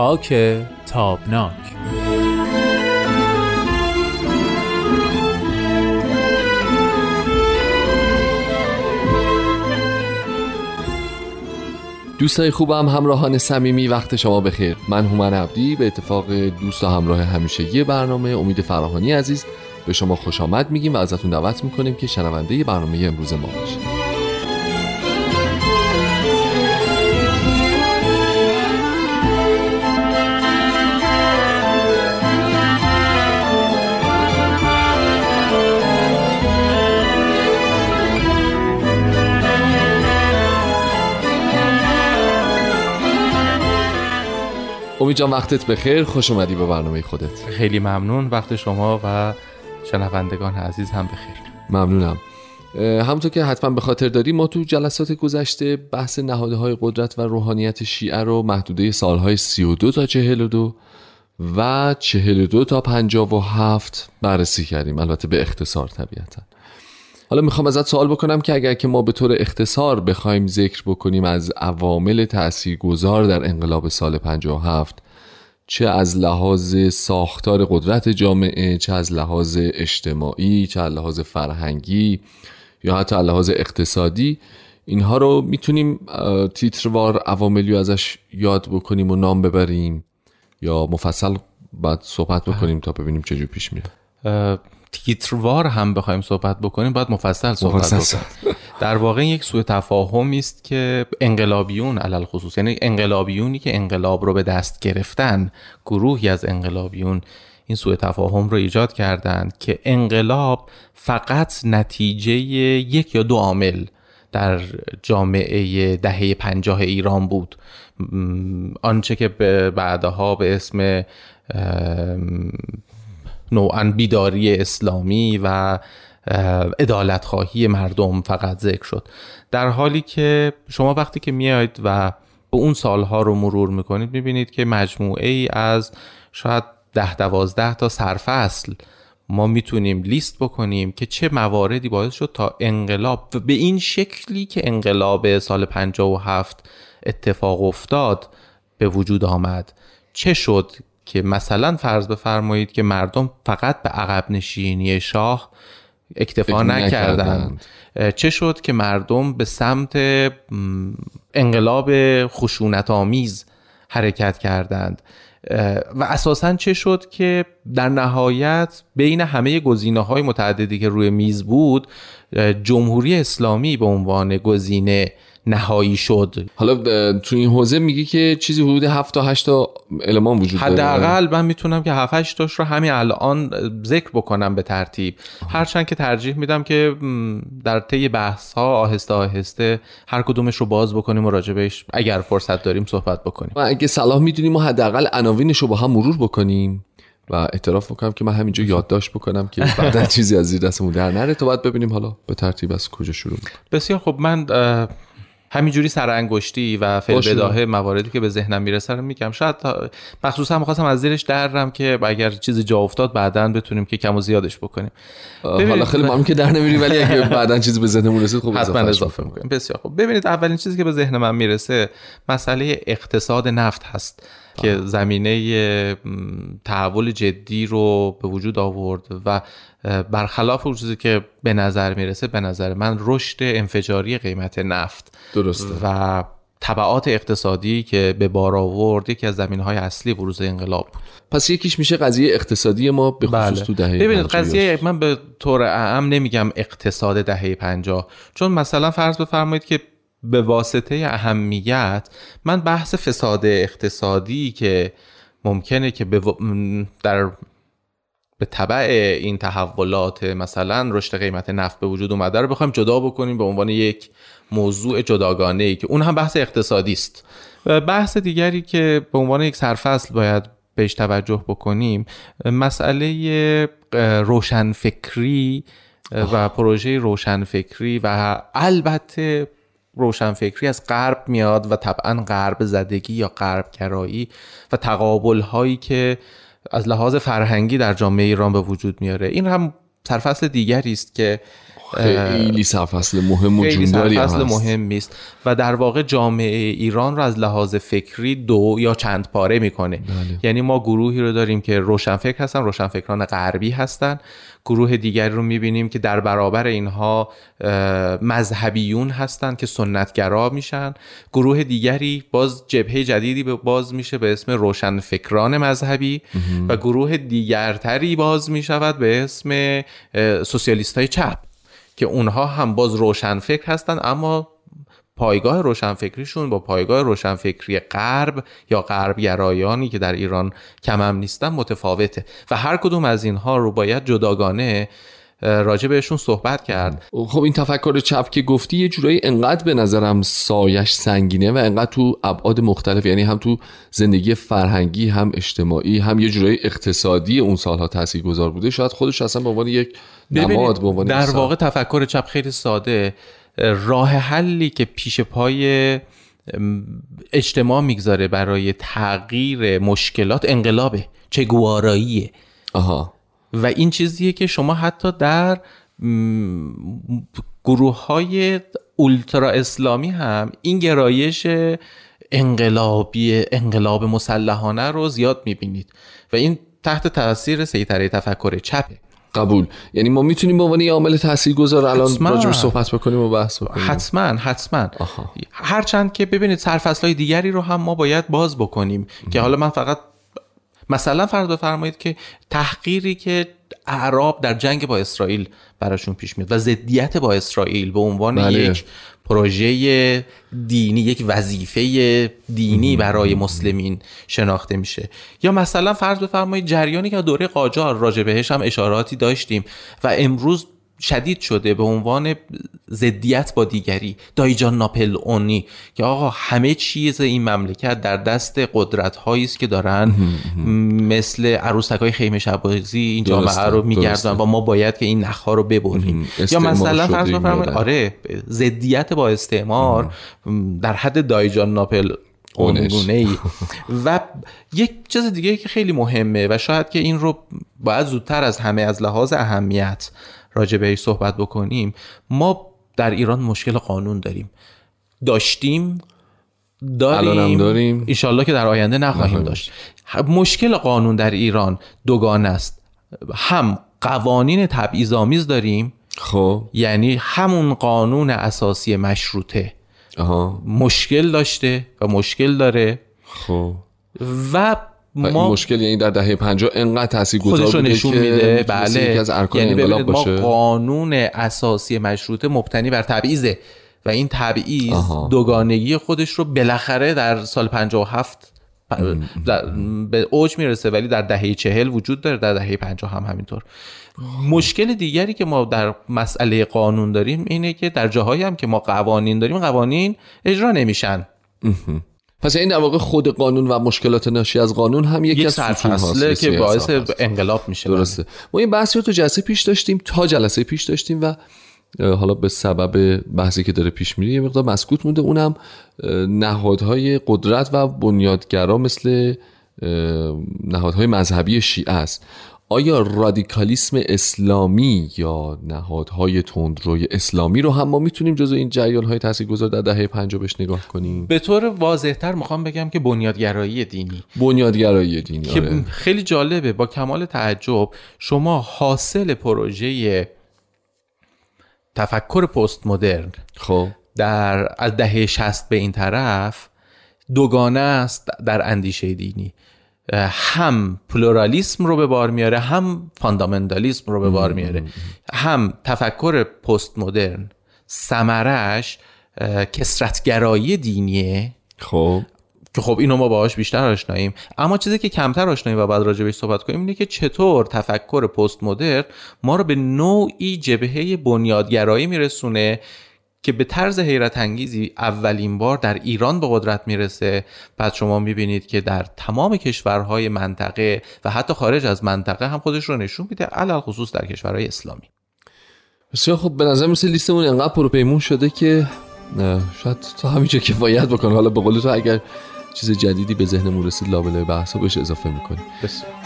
خاک تابناک. دوستای خوبم همراهان صمیمی وقت شما بخیر. من هومن عبدی به اتفاق دوست و همراه همیشگی برنامه امید فراهانی عزیز. به شما خوش آمد میگیم و ازتون دعوت می‌کنیم که شنونده برنامه امروز ما باشید. امید جان وقتت بخیر. خوش اومدی به برنامه خودت. خیلی ممنون. وقت شما و شنوندگان عزیز هم بخیر. ممنونم. همونطور که حتما به خاطر داری ما تو جلسات گذشته بحث نهاده های قدرت و روحانیت شیعه رو محدوده سالهای 32 تا 42 و 42 تا 57 بررسی کردیم. البته به اختصار طبیعتا. حالا می‌خوام ازت سوال بکنم که اگر که ما به طور اختصار بخوایم ذکر بکنیم از عوامل تاثیرگذار در انقلاب سال 57 چه از لحاظ ساختار قدرت جامعه چه از لحاظ اجتماعی چه از لحاظ فرهنگی یا حتی از لحاظ اقتصادی اینها رو می‌تونیم تیتروار عواملی ازش یاد بکنیم و نام ببریم یا مفصل بعد صحبت بکنیم تا ببینیم چجور پیش میره تیتروار هم بخوایم صحبت بکنیم باید مفصل صحبت بکنیم. در واقع یک سوء تفاهمی است که انقلابیون علل خصوص یعنی انقلابیونی که انقلاب رو به دست گرفتن گروهی از انقلابیون این سوء تفاهم رو ایجاد کردند که انقلاب فقط نتیجه یک یا دو عامل در جامعه دهه پنجاه ایران بود. آنچه که بعدها به اسم نوعا بیداری اسلامی و ادالت خواهی مردم فقط ذکر شد. در حالی که شما وقتی که میاید و به اون سالها رو مرور می‌کنید می‌بینید که مجموعه ای از شاید ده دوازده تا سرفصل ما می‌تونیم لیست بکنیم که چه مواردی باعث شد تا انقلاب به این شکلی که انقلاب سال 57 اتفاق افتاد به وجود آمد. چه شد؟ که مثلا فرض بفرمایید که مردم فقط به عقب نشینی شاه اکتفا نکردند. چه شد که مردم به سمت انقلاب خشونت آمیز حرکت کردند؟ و اساسا چه شد که در نهایت بین همه گزینه های متعددی که روی میز بود جمهوری اسلامی به عنوان گزینه نهایی شد. حالا تو این حوزه میگی که چیزی حدود 7 تا 8 تا المان وجود داره. حداقل من می‌تونم که 7 8 تاش رو همین الان ذکر بکنم به ترتیب. هرچند که ترجیح میدم که در طی بحث ها آهسته آهسته هر کدومش رو باز بکنیم و راجبش اگر فرصت داریم صحبت بکنیم. و اگه صلاح می‌دونیم حداقل عناوینش رو با هم مرور بکنیم و اعتراف می‌کنم که من همینجا یادداشت بکنم که بعدا چیزی از زیر دستمون در نره. تا بعد ببینیم حالا به ترتیب از کجا شروع می‌کنیم. بسیار خب من همینجوری سرانگشتی و فعل بداهه مواردی که به ذهنم می‌رسه رو میگم. شاید مخصوصا می‌خواستم از زیرش درم که اگر چیزی جا افتاد بعدا بتونیم که کم و زیادش بکنیم. حالا خیلی ممنون که در نمیری ولی اگه بعدا چیزی به ذهنمون رسید خب حتما اضافه می‌کنیم. بسیار خب ببینید اولین چیزی که به ذهن من می‌رسه مسئله اقتصاد نفت هست. که زمینه تحول جدی رو به وجود آورد و برخلاف اون چیزی که به نظر می‌رسه به نظر من رشد انفجاری قیمت نفت درسته. و طبعات اقتصادی که به بار آورد یکی از زمین های اصلی بروز انقلاب بود. پس یکیش میشه قضیه اقتصادی ما به خصوص بله. تو دهه ببینید قضیه من به طور اعم نمیگم اقتصاد دهه 50 چون مثلا فرض بفرمایید که به واسطه اهمیت من بحث فساد اقتصادی که ممکنه که در به طبع این تحولات مثلا رشد قیمت نفت به وجود اومده رو بخوایم جدا بکنیم به عنوان یک موضوع جداگانه ای که اون هم بحث اقتصادی است. بحث دیگری که به عنوان یک سرفصل باید بهش توجه بکنیم مسئله روشنفکری و پروژه روشنفکری و البته روشنفکری از غرب میاد و طبعا غرب زدگی یا غرب کرایی و تقابل هایی که از لحاظ فرهنگی در جامعه ایران به وجود میاره. این هم سرفصل دیگری است که خیلی سرفصل مهم و خیلی سرفصل. مهمی است و در واقع جامعه ایران رو از لحاظ فکری دو یا چند پاره می‌کنه. بله. یعنی ما گروهی رو داریم که روشنفکر هستن روشنفکران غربی هستن. گروه دیگری رو می‌بینیم که در برابر اینها مذهبیون هستن که سنتگرا میشن. گروه دیگری باز جبهه جدیدی به- باز میشه به اسم روشنفکران مذهبی. و گروه دیگرتری باز می‌شود به اسم سوسیالیست های چپ. که اونها هم باز روشنفکر هستن اما پایگاه روشنفکریشون با پایگاه روشنفکری غرب یا غربگرایانی که در ایران کم هم نیستن متفاوته. و هر کدوم از اینها رو باید جداگانه راجع بهشون صحبت کرد. خب این تفکر چپ که گفتی یه جورایی انقدر به نظرم سایش سنگینه و انقدر تو ابعاد مختلف یعنی هم تو زندگی فرهنگی هم اجتماعی هم یه جورایی اقتصادی اون سالها تاثیرگذار بوده. شاید خودش اصلا به عنوان یک نماد به عنوان در مثال. واقع تفکر چپ خیلی ساده. راه حلی که پیش پای اجتماع می‌گذاره برای تغییر مشکلات انقلابه چگواراییه آها. و این چیزیه که شما حتی در گروه های اولترا اسلامی هم این گرایش انقلابی انقلاب مسلحانه رو زیاد می‌بینید و این تحت تاثیر سیطره تفکر چپه. قبول. یعنی ما می‌تونیم به عنوان عامل تاثیرگذار الان. راجعش صحبت بکنیم و بحث بکنیم. حتما حتما. هرچند که ببینید سرفصل های دیگری رو هم ما باید باز بکنیم که حالا من فقط مثلا فرض بفرمایید که تحقیری که اعراب در جنگ با اسرائیل براشون پیش میاد و ضدیت با اسرائیل به عنوان بله. یک پروژه دینی یک وظیفه دینی برای مسلمین شناخته میشه یا مثلا فرض بفرمایید جریانی که دوره قاجار راجع بهش هم اشاراتی داشتیم و امروز شدید شده به عنوان ضدیت با دیگری. دایجان ناپل اونی که آقا همه چیز این مملکت در دست قدرت هایی است که دارن. مثل عروسک های خیمه شبازی این جامعه رو میگردن. و ما باید که این نخها رو ببریم. یا مثلا فرض بفرمایید. آره ضدیت با استعمار در حد دایجان ناپل. اونگونه ای. و یک چیز دیگه که خیلی مهمه و شاید که این رو باید زودتر از همه از لحاظ اهمیت راجع بهش صحبت بکنیم ما در ایران مشکل قانون داریم. داشتیم داریم. داریم. ایشالله که در آینده نخواهیم داشت. مشکل قانون در ایران دوگانه است. هم قوانین تبعیض‌آمیز داریم. خب. یعنی همون قانون اساسی مشروطه. آها. مشکل داشته و مشکل داره. خب. و این ما مشکل یعنی در دهه 50 انقدر تاثیرگذار بوده نشون که میده. بله. یکی از ارکان یعنی انقلاب ببینید ما باشه. قانون اساسی مشروطه مبتنی بر تبعیضه و این تبعیض. دوگانگی خودش رو بالاخره در سال 57 پ- در- به اوج می‌رسه ولی در دهه چهل وجود داره در دهه 50 هم همینطور. مشکل دیگری که ما در مسئله قانون داریم اینه که در جاهایی هم که ما قوانین داریم قوانین اجرا نمیشن. پس این در واقع خود قانون و مشکلات ناشی از قانون هم یکی یک از سرفصله که باعث. انقلاب میشه. درسته. ما این بحثی رو تو جلسه پیش داشتیم تا جلسه پیش داشتیم و حالا به سبب بحثی که داره پیش میره یه مقدار مسکوت مونده. اونم نهادهای قدرت و بنیادگرا مثل نهادهای مذهبی شیعه است. آیا رادیکالیسم اسلامی یا نهادهای تندروی اسلامی رو هم ما می‌تونیم جزو این جریان های تاثیرگذار در دهه 50 بهش نگاه کنیم؟ به طور واضحتر می‌خوام بگم که بنیادگرایی دینی. بنیادگرایی دینی که آره. خیلی جالبه. با کمال تعجب شما حاصل پروژه تفکر پست مدرن خب. در از دهه 60 به این طرف دوگانه است در اندیشه دینی. هم پلورالیسم رو به بار میاره هم فاندامنتالیسم رو به بار میاره. هم تفکر پست مدرن سمرش کسرتگرایی دینیه. خب. که خب اینو ما باهاش بیشتر آشناییم. اما چیزی که کمتر آشناییم و بعد راجع بهش صحبت کنیم اینه که چطور تفکر پست مدرن ما رو به نوعی جبهه بنیادگرایی میرسونه که به طرز حیرت انگیزی اولین بار در ایران به قدرت می‌رسه. بعد شما می‌بینید که در تمام کشورهای منطقه و حتی خارج از منطقه هم خودش رو نشون میده علل خصوص در کشورهای اسلامی. بسیار خب به نظر مثل لیستمون انقدر پروپیمون شده که شاید تا همینجا کفایت بکنه. حالا به قول تو اگر چیز جدیدی به ذهنمون رسید لابلای بحثا بهش اضافه می‌کنیم. بسیار.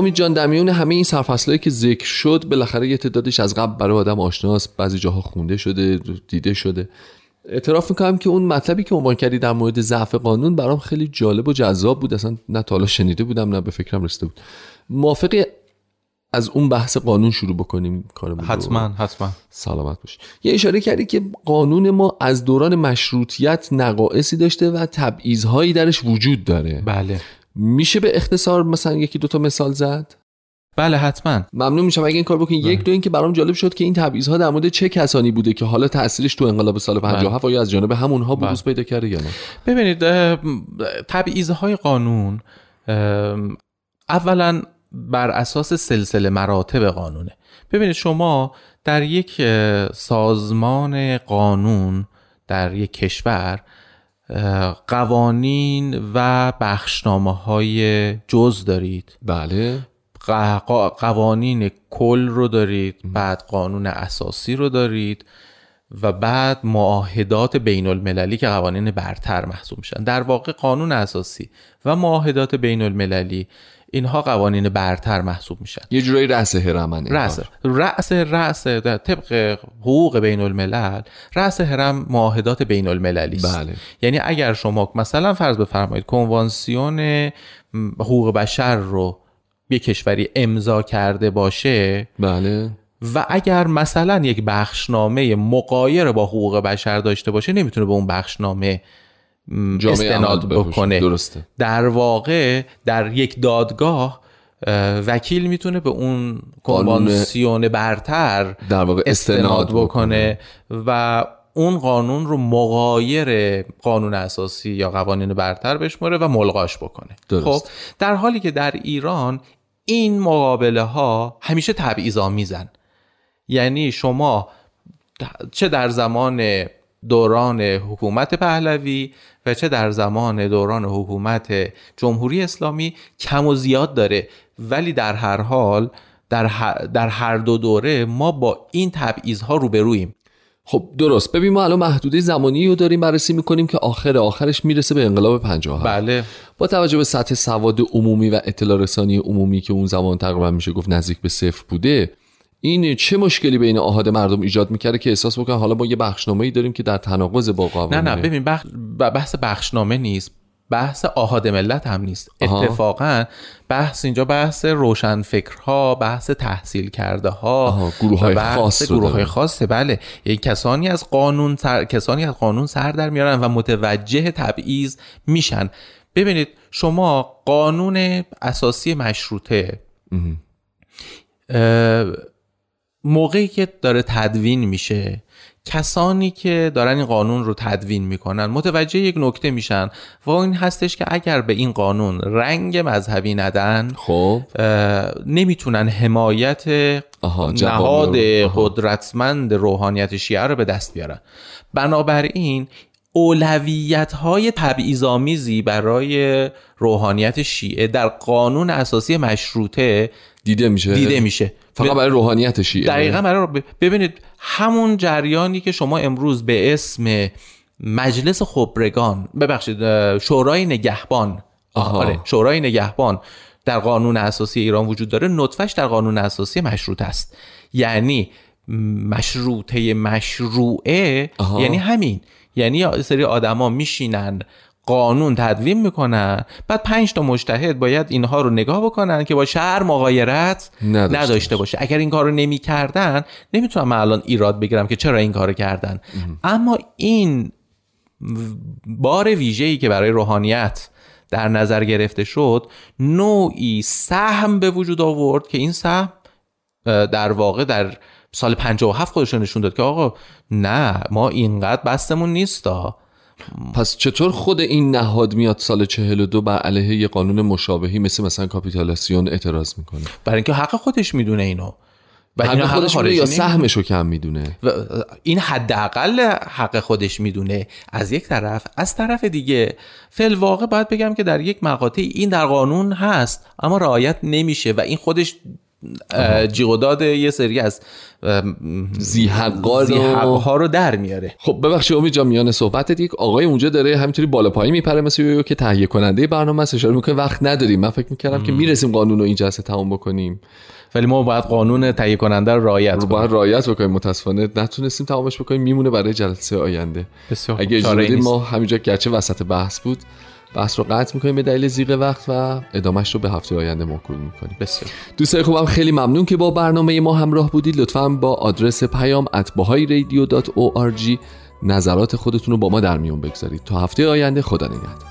امید جان در میون همه این سرفصلایی که ذکر شد بالاخره یه تعدادش از قبل برای آدم آشناست بعضی جاها خونده شده دیده شده. اعتراف می‌کنم که اون مطلبی که عنوان کردی در مورد ضعف قانون برام خیلی جالب و جذاب بود. اصلا نه تا حالا شنیده بودم نه به فکرم رسیده بود. موافقی از اون بحث قانون شروع بکنیم؟ کارمون رو؟ حتما حتما. سلامت باش یه اشاره کردی که قانون ما از دوران مشروطیت نقائصی داشته و تبعیضهایی درش وجود داره. بله. میشه به اختصار مثلا یکی دوتا مثال زد؟ بله حتما. ممنون میشم. اگه این کار بکنید یک دو این که برام جالب شد که این تبعیضها در مورد چه کسانی بوده که حالا تاثیرش تو انقلاب سال 57 آیا از جانب همونها بروز پیدا کرده یا نه؟ ببینید اه، تبعیضهای قانون اولا بر اساس سلسله مراتب قانونه. ببینید شما در یک سازمان قانون در یک کشور قوانین و بخشنامه های جز دارید. بله. قوانین کل رو دارید بعد قانون اساسی رو دارید و بعد معاهدات بین المللی که قوانین برتر محسوب میشن. در واقع قانون اساسی و معاهدات بین المللی اینها قوانین برتر محسوب میشن. یه جورایی رأس هرمن رأس. رأس رأس طبق حقوق بین الملل رأس هرم معاهدات بین المللی است. بله. یعنی اگر شما مثلا فرض بفرمایید کنوانسیون حقوق بشر رو یه کشوری امضا کرده باشه بله. و اگر مثلا یک بخشنامه مقایر با حقوق بشر داشته باشه نمی‌تونه به اون بخشنامه استناد. بکنه. درسته. در واقع در یک دادگاه اه، وکیل می‌تونه به اون کنوانسیون برتر در واقع استناد بکنه. و اون قانون رو مغایر قانون اساسی یا قوانین برتر بشماره و ملغاش بکنه. درست. خب در حالی که در ایران این مقابله ها همیشه تبعیض آمیزن یعنی شما چه در زمان دوران حکومت پهلوی و چه در زمان دوران حکومت جمهوری اسلامی کم و زیاد داره. ولی در هر حال در هر, در هر دو دوره ما با این تبعیض ها روبرویم خب درست. ببین ما الان محدوده زمانی رو داریم بررسی می‌کنیم که آخر آخرش می‌رسه به انقلاب 57 بله. با توجه به سطح سواد عمومی و اطلاع رسانی عمومی که اون زمان تقریبا میشه گفت نزدیک به صفر بوده این چه مشکلی بین آهاد مردم ایجاد می‌کرده که احساس بکنن حالا ما یه بخشنامه ای داریم که در تناقض با قوانین. نه نه ببین بخ... بحث بخشنامه نیست. بحث آهاد ملت هم نیست. آها. اتفاقا بحث اینجا بحث روشنفکرها بحث تحصیل کرده ها و بحث خاص رو گروه های. خاصه. بله. یعنی کسانی از قانون سر... کسانی از قانون سر در میارن و متوجه تبعیض میشن. ببینید شما قانون اساسی مشروطه اه، موقعی که داره تدوین میشه کسانی که دارن این قانون رو تدوین می‌کنن متوجه یک نکته میشن. و این هستش که اگر به این قانون رنگ مذهبی ندن خب. نمی‌تونن حمایت نهاد. قدرتمند روحانیت شیعه رو به دست بیارن. بنابراین اولویت های تبعیض‌آمیزی برای روحانیت شیعه در قانون اساسی مشروطه دیده میشه؟ دیده میشه. فقط برای روحانیت شیعه دقیقا برای ببینید همون جریانی که شما امروز به اسم مجلس خبرگان ببخشید شورای نگهبان آها. آره شورای نگهبان در قانون اساسی ایران وجود داره نطفش در قانون اساسی مشروط است یعنی مشروطه مشروعه آها. یعنی همین یعنی سری آدما میشینن قانون تدوین می‌کنن. بعد پنج تا مجتهد باید اینها رو نگاه بکنن که با شهر مغایرت نداشته نداشته باشه. اگر این کارو نمی‌کردن نمی‌تونم الان ایراد بگیرم که چرا این کارو کردن. اما این بار ویژه‌ای که برای روحانیت در نظر گرفته شد نوعی سهم به وجود آورد که این سهم در واقع در سال 57 خودش رو نشون داد که آقا نه ما اینقدر بستمون نیستا پس چطور خود این نهاد میاد سال 42 بر علیه یه قانون مشابهی مثل مثلا کاپیتالاسیون اعتراض می‌کنه؟ برای اینکه حق خودش می‌دونه اینو. و حق خودش می‌دونه یا. سهمش رو کم می‌دونه؟ و این حداقل حق خودش می‌دونه از یک طرف. از طرف دیگه فل واقع باید بگم که در یک مقاطع این در قانون هست اما رعایت نمیشه و این خودش جیغ و داد یه سری از زیحقا رو- زیحقها رو در میاره. خب ببخشید امید جان میان صحبتت. یک آقای اونجا داره همینطوری بالا پایین میپره مثل یویو که تهیه کننده برنامه است. اشاره می‌کنه وقت نداریم. من فکر می‌کردم که می‌رسیم قانون رو این جلسه تمام بکنیم. ولی ما باید قانون تهیه کننده رو رعایت کنیم. باید رعایت بکنیم متاسفانه. نتونستیم تمامش بکنیم. میمونه برای جلسه آینده. بسیار. اگه اجازه. ما همینجا گرچه وسط بحث بود. بحث رو قطع می‌کنیم به دلیل زیغ وقت و ادامهش رو به هفته آینده موکول می‌کنیم. بسیار. دوستای خوبم خیلی ممنون که با برنامه ما همراه بودید. لطفا با آدرس پیام اتباهای نظرات خودتون رو با ما در میون بگذارید. تا هفته آینده خدا نگهدار.